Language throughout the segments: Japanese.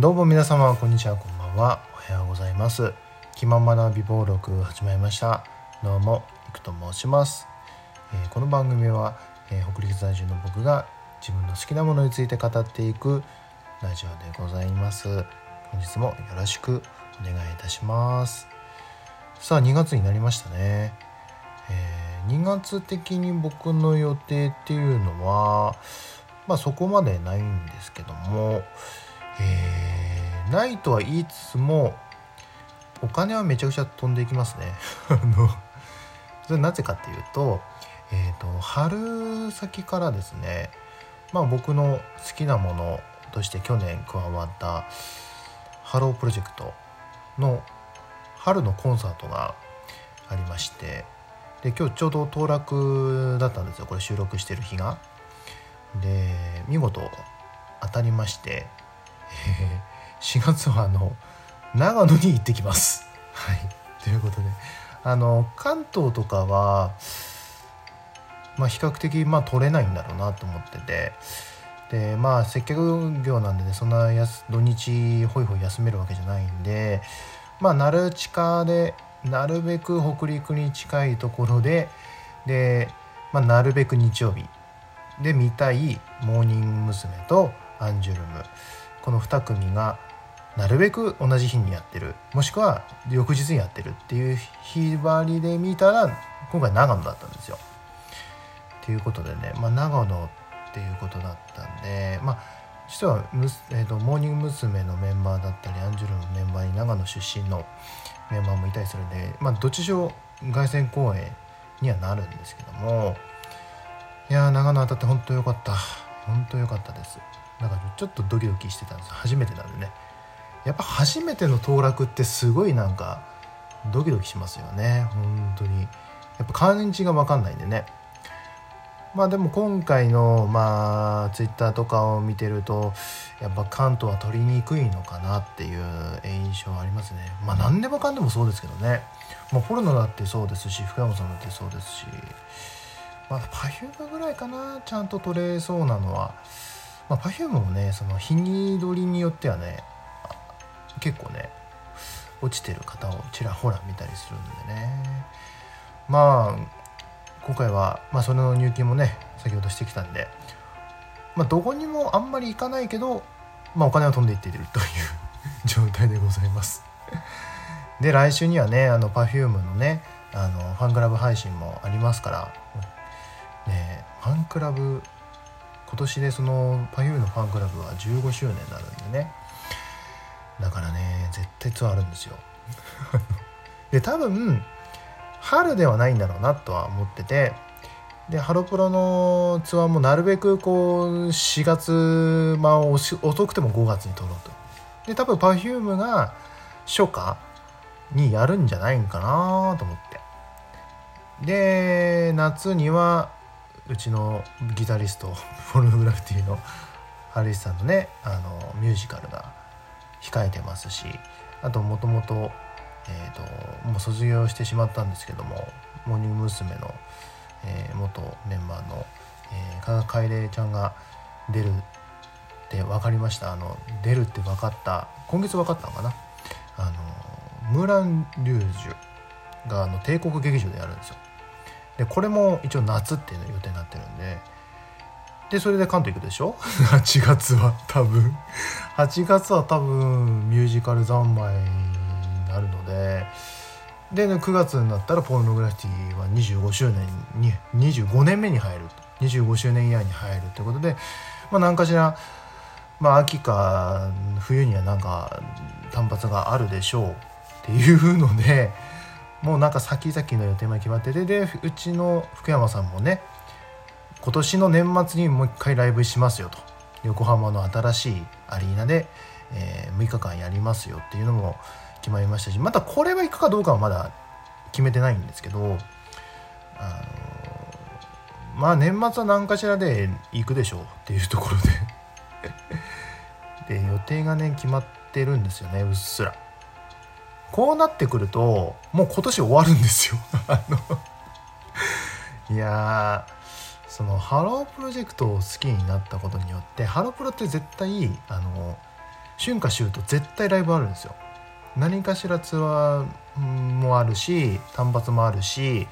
どうも皆様こんにちはこんばんは。おはようございます。気ままな美貌録始まりました。どうもいくと申します、えーこの番組は、えー北陸在住の僕が自分の好きなものについて語っていくラジオでございます。本日もよろしくお願いいたします。さあ2月になりましたね、えー2月的に僕の予定っていうのはまあそこまでないんですけども、えーないとは言いつつもお金はめちゃくちゃ飛んでいきますね。あのそれなぜかっていうと,、えー、と春先からですね、まあ、僕の好きなものとして去年加わったハロープロジェクトの春のコンサートがありましてで今日ちょうど当落だったんですよこれ収録してる日が。で見事当たりまして、えー4月はあの長野に行ってきます。はい、ということであの関東とかは、まあ、比較的、まあ、取れないんだろうなと思っててでまあ接客業なんでねそんなやす土日ホイホイ休めるわけじゃないんでまあなる近でなるべく北陸に近いところでで、まあ、なるべく日曜日で見たいモーニング娘。とアンジュルムこの2組がなるべく同じ日にやってるもしくは翌日にやってるっていう日割りで見たら今回長野だったんですよ。ということでね、まあ、長野っていうことだったんでまあ実はむ、えー、とモーニング娘。のメンバーだったりアンジュルムのメンバーに長野出身のメンバーもいたりするんで、まあ、どっちしろ凱旋公演にはなるんですけどもいや長野当たって本当良かった本当良かったですなんかちょっとドキドキしてたんです初めてなんでね。やっぱ初めての当落ってすごいなんかドキドキしますよね。本当に。やっぱ漢字が分かんないんでね。まあでも今回のまあツイッターとかを見てるとやっぱ関東は取りにくいのかなっていう印象はありますね。まあ何でもかんでもそうですけどね。まあポルノだってそうですし福山さんだってそうですし。まあ Perfume ぐらいかなちゃんと取れそうなのは。まあ Perfume もねその日に取りによってはね結構ね落ちてる方をちらほら見たりするんでね。まあ今回は、まあ、それの入金もね先ほどしてきたんで、まあ、どこにもあんまり行かないけど、まあ、お金は飛んでいっているという 状態でございます。で来週にはねあの Perfume のねあのファンクラブ配信もありますからねファンクラブ今年でその Perfume のファンクラブは15周年になるんでね。だからね絶対ツアーあるんですよ。で多分春ではないんだろうなとは思っててでハロプロのツアーもなるべくこう4月まあ遅くても5月に撮ろうと。で多分 Perfume が初夏にやるんじゃないんかなと思って。で夏にはうちのギタリスト フォルノグラフィティのハリスさんのねあのミュージカルが控えてますしあともともとえー、ともう卒業してしまったんですけどもモーニング娘。の、えー元メンバーの、えー、加賀楓ちゃんが出るって分かりましたあの出るって分かった今月分かったのかな？あのムーラン・リュージュがあの帝国劇場でやるんですよでこれも一応夏っていう予定になってるんで。でそれで関東行くでしょ？8月は多分。8月は多分ミュージカル三昧になるので。で、ね、9月になったらポルノグラフィティは25周年に25年目に入る25周年イヤーに入るということで、まあ、何かしら、まあ、秋か冬にはなんか単発があるでしょうっていうので。もうなんか先々の予定も決まっててでうちの福山さんもね今年の年末にもう一回ライブしますよと。横浜の新しいアリーナで、えー6日間やりますよっていうのも決まりましたしまたこれは行くかどうかはまだ決めてないんですけどあのまあ年末は何かしらで行くでしょうっていうところで。で予定がね決まってるんですよねうっすら。こうなってくるともう今年終わるんですよ。あのいやそのハロープロジェクトを好きになったことによってハロプロって絶対あの春夏秋冬絶対ライブあるんですよ。何かしらツアーもあるし単発もあるし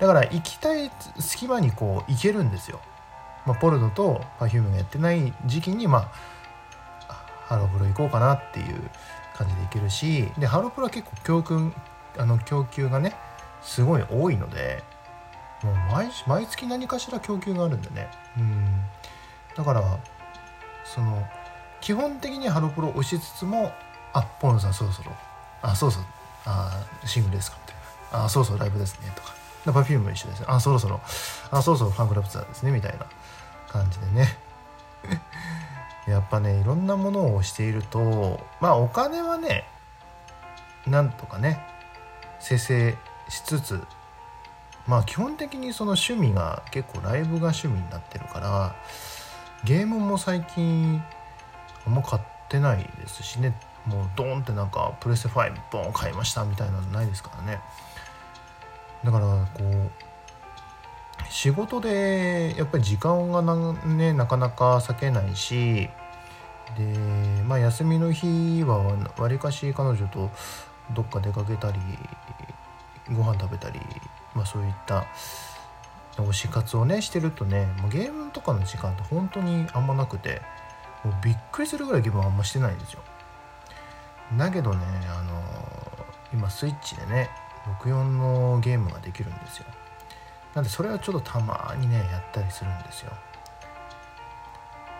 だから行きたい隙間にこう行けるんですよ、まあ、ポルノと Perfume がやってない時期にまあハロプロ行こうかなっていう感じで行けるしでハロプロは結構教訓あの供給がねすごい多いのでもう毎毎月何かしら供給があるんでね。うん。だからその基本的にハロプロ推しつつもあポルノさんそろそろあそうそうあシングルですかみたいな。あそうそうライブですねとか。 Perfume も一緒ですあそろそろあそろそろファンクラブツアーですねみたいな感じでね。やっぱねいろんなものを推しているとまあお金はねなんとかね生成しつつまあ基本的にその趣味が結構ライブが趣味になってるからゲームも最近あんま買ってないですしね。もうドーンってなんかプレステ5ボン買いましたみたいなのないですからね。だからこう仕事でやっぱり時間がな,、ね、なかなか避けないしでまあ休みの日はわりかし彼女とどっか出かけたりご飯食べたり、まあ、そういった推し活をねしてるとねもうゲームとかの時間って本当にあんまなくてもうびっくりするぐらいゲームあんましてないんですよ。だけどねあの今スイッチでね64のゲームができるんですよ。なんでそれはちょっとたまにねやったりするんですよ。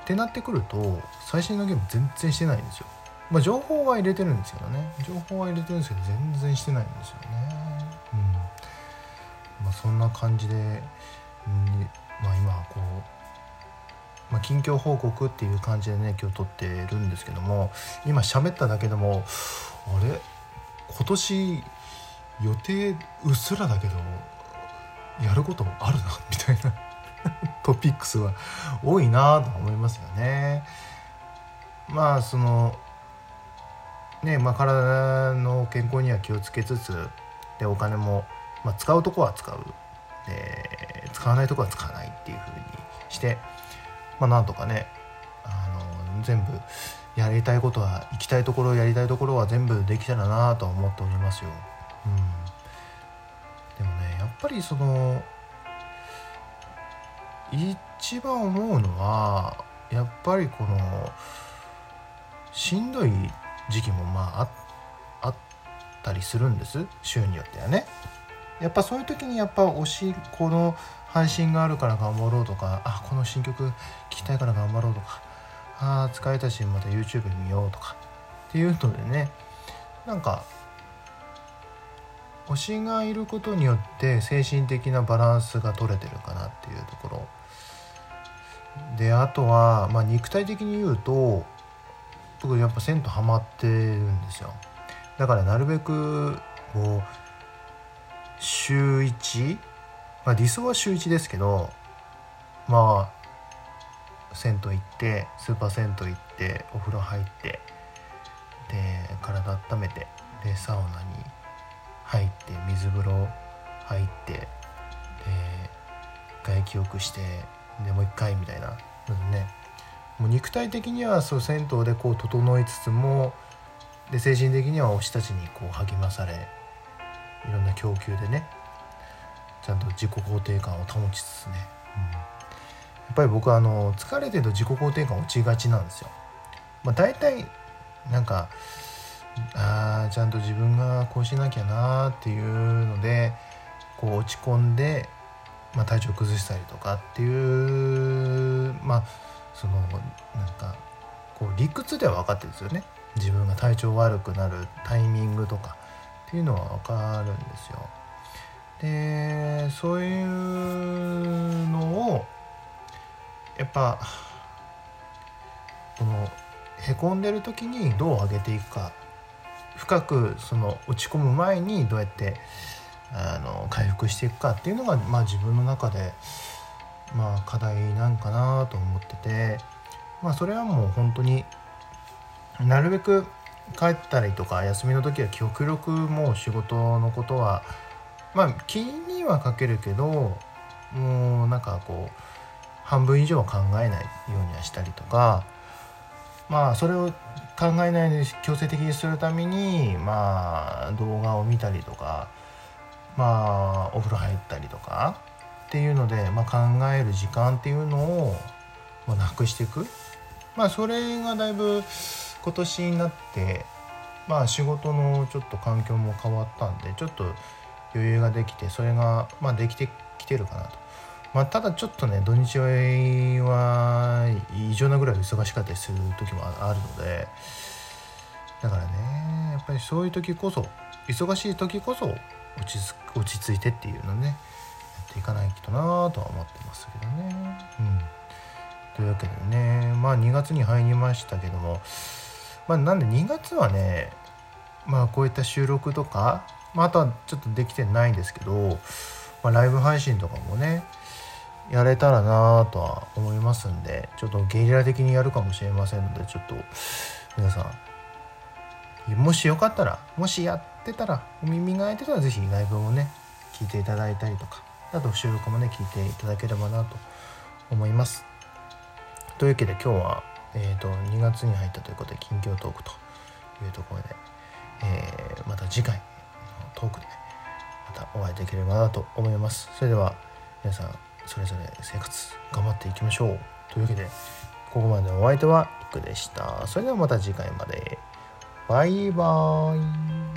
ってなってくると最新のゲーム全然してないんですよ。まあ情報は入れてるんですけどね。情報は入れてるんですけど全然してないんですよね。うん。まあそんな感じで、うん、まあ今こう、まあ、近況報告っていう感じでね今日撮ってるんですけども今喋っただけでもあれ？今年予定うっすらだけどやることあるなみたいな トピックスは多いなと思いますよね。まあそのねまあ、体の健康には気をつけつつでお金も、まあ、使うとこは使うで使わないとこは使わないっていうふうにして、まあ、なんとかねあの全部やりたいことは行きたいところやりたいところは全部できたらなと思っておりますよ。うん、ぱりその一番思うのはやっぱりこのしんどい時期もまああったりするんです週によってはね。やっぱそういう時にやっぱ推しこの配信があるから頑張ろうとかあこの新曲聴きたいから頑張ろうとかあ疲れたしまた YouTube 見ようとかっていうのでねなんか推しがいることによって精神的なバランスが取れてるかなっていうところ。であとは、まあ、肉体的に言うと僕やっぱ銭湯ハマってるんですよ。だからなるべくこう週1、まあ、理想は週1ですけどまあ銭湯行ってスーパー銭湯行ってお風呂入ってで体温めてでサウナに入って水風呂入ってで外気浴してでもう一回みたいなね。もう肉体的にはそう銭湯でこう整いつつもで精神的には推したちにこう励まされいろんな供給でねちゃんと自己肯定感を保ちつつね、うん、やっぱり僕はあの疲れてると自己肯定感落ちがちなんですよ。まあ、大体なんかあちゃんと自分がこうしなきゃなっていうのでこう落ち込んで、まあ、体調崩したりとかっていうまあそのなんかこう理屈では分かってるんですよね自分が体調悪くなるタイミングとかっていうのは分かるんですよ。でそういうのをやっぱこのへこんでる時にどう上げていくか深くその落ち込む前にどうやってあの回復していくかっていうのが、まあ、自分の中で、まあ、課題なんかなと思ってて、まあ、それはもう本当になるべく帰ったりとか休みの時は極力もう仕事のことはまあ気にはかけるけどもうなんかこう半分以上は考えないようにはしたりとかまあそれを考えないで強制的にするためにまあ動画を見たりとかまあお風呂入ったりとかっていうので、まあ、考える時間っていうのを、まあ、なくしていくまあそれがだいぶ今年になってまあ仕事のちょっと環境も変わったんでちょっと余裕ができてそれがまあできてきてるかなと。まあ、ただちょっとね土日は異常なぐらい忙しかったりする時もあるのでだからねやっぱりそういう時こそ忙しい時こそ落ち落ち着いてっていうのねやっていかないとなとは思ってますけどね。うんというわけでねまあ2月に入りましたけどもまあなんで2月はねまあこういった収録とか、まあ、あとはちょっとできてないんですけど、まあ、ライブ配信とかもねやれたらなとは思いますんでちょっとゲリラ的にやるかもしれませんのでちょっと皆さん。もしよかったらもしやってたらお耳が開いてたら是非ライブもね聞いていただいたりとかあと収録もね聞いていただければなと思います。というわけで今日は、えーと、2月に入ったということで近況トークというところで、えー、また次回のトークで、ね、またお会いできればなと思います。それでは皆さんそれぞれ生活頑張っていきましょう。というわけでここまでのお相手はいくでした。それではまた次回まで。バイバーイ。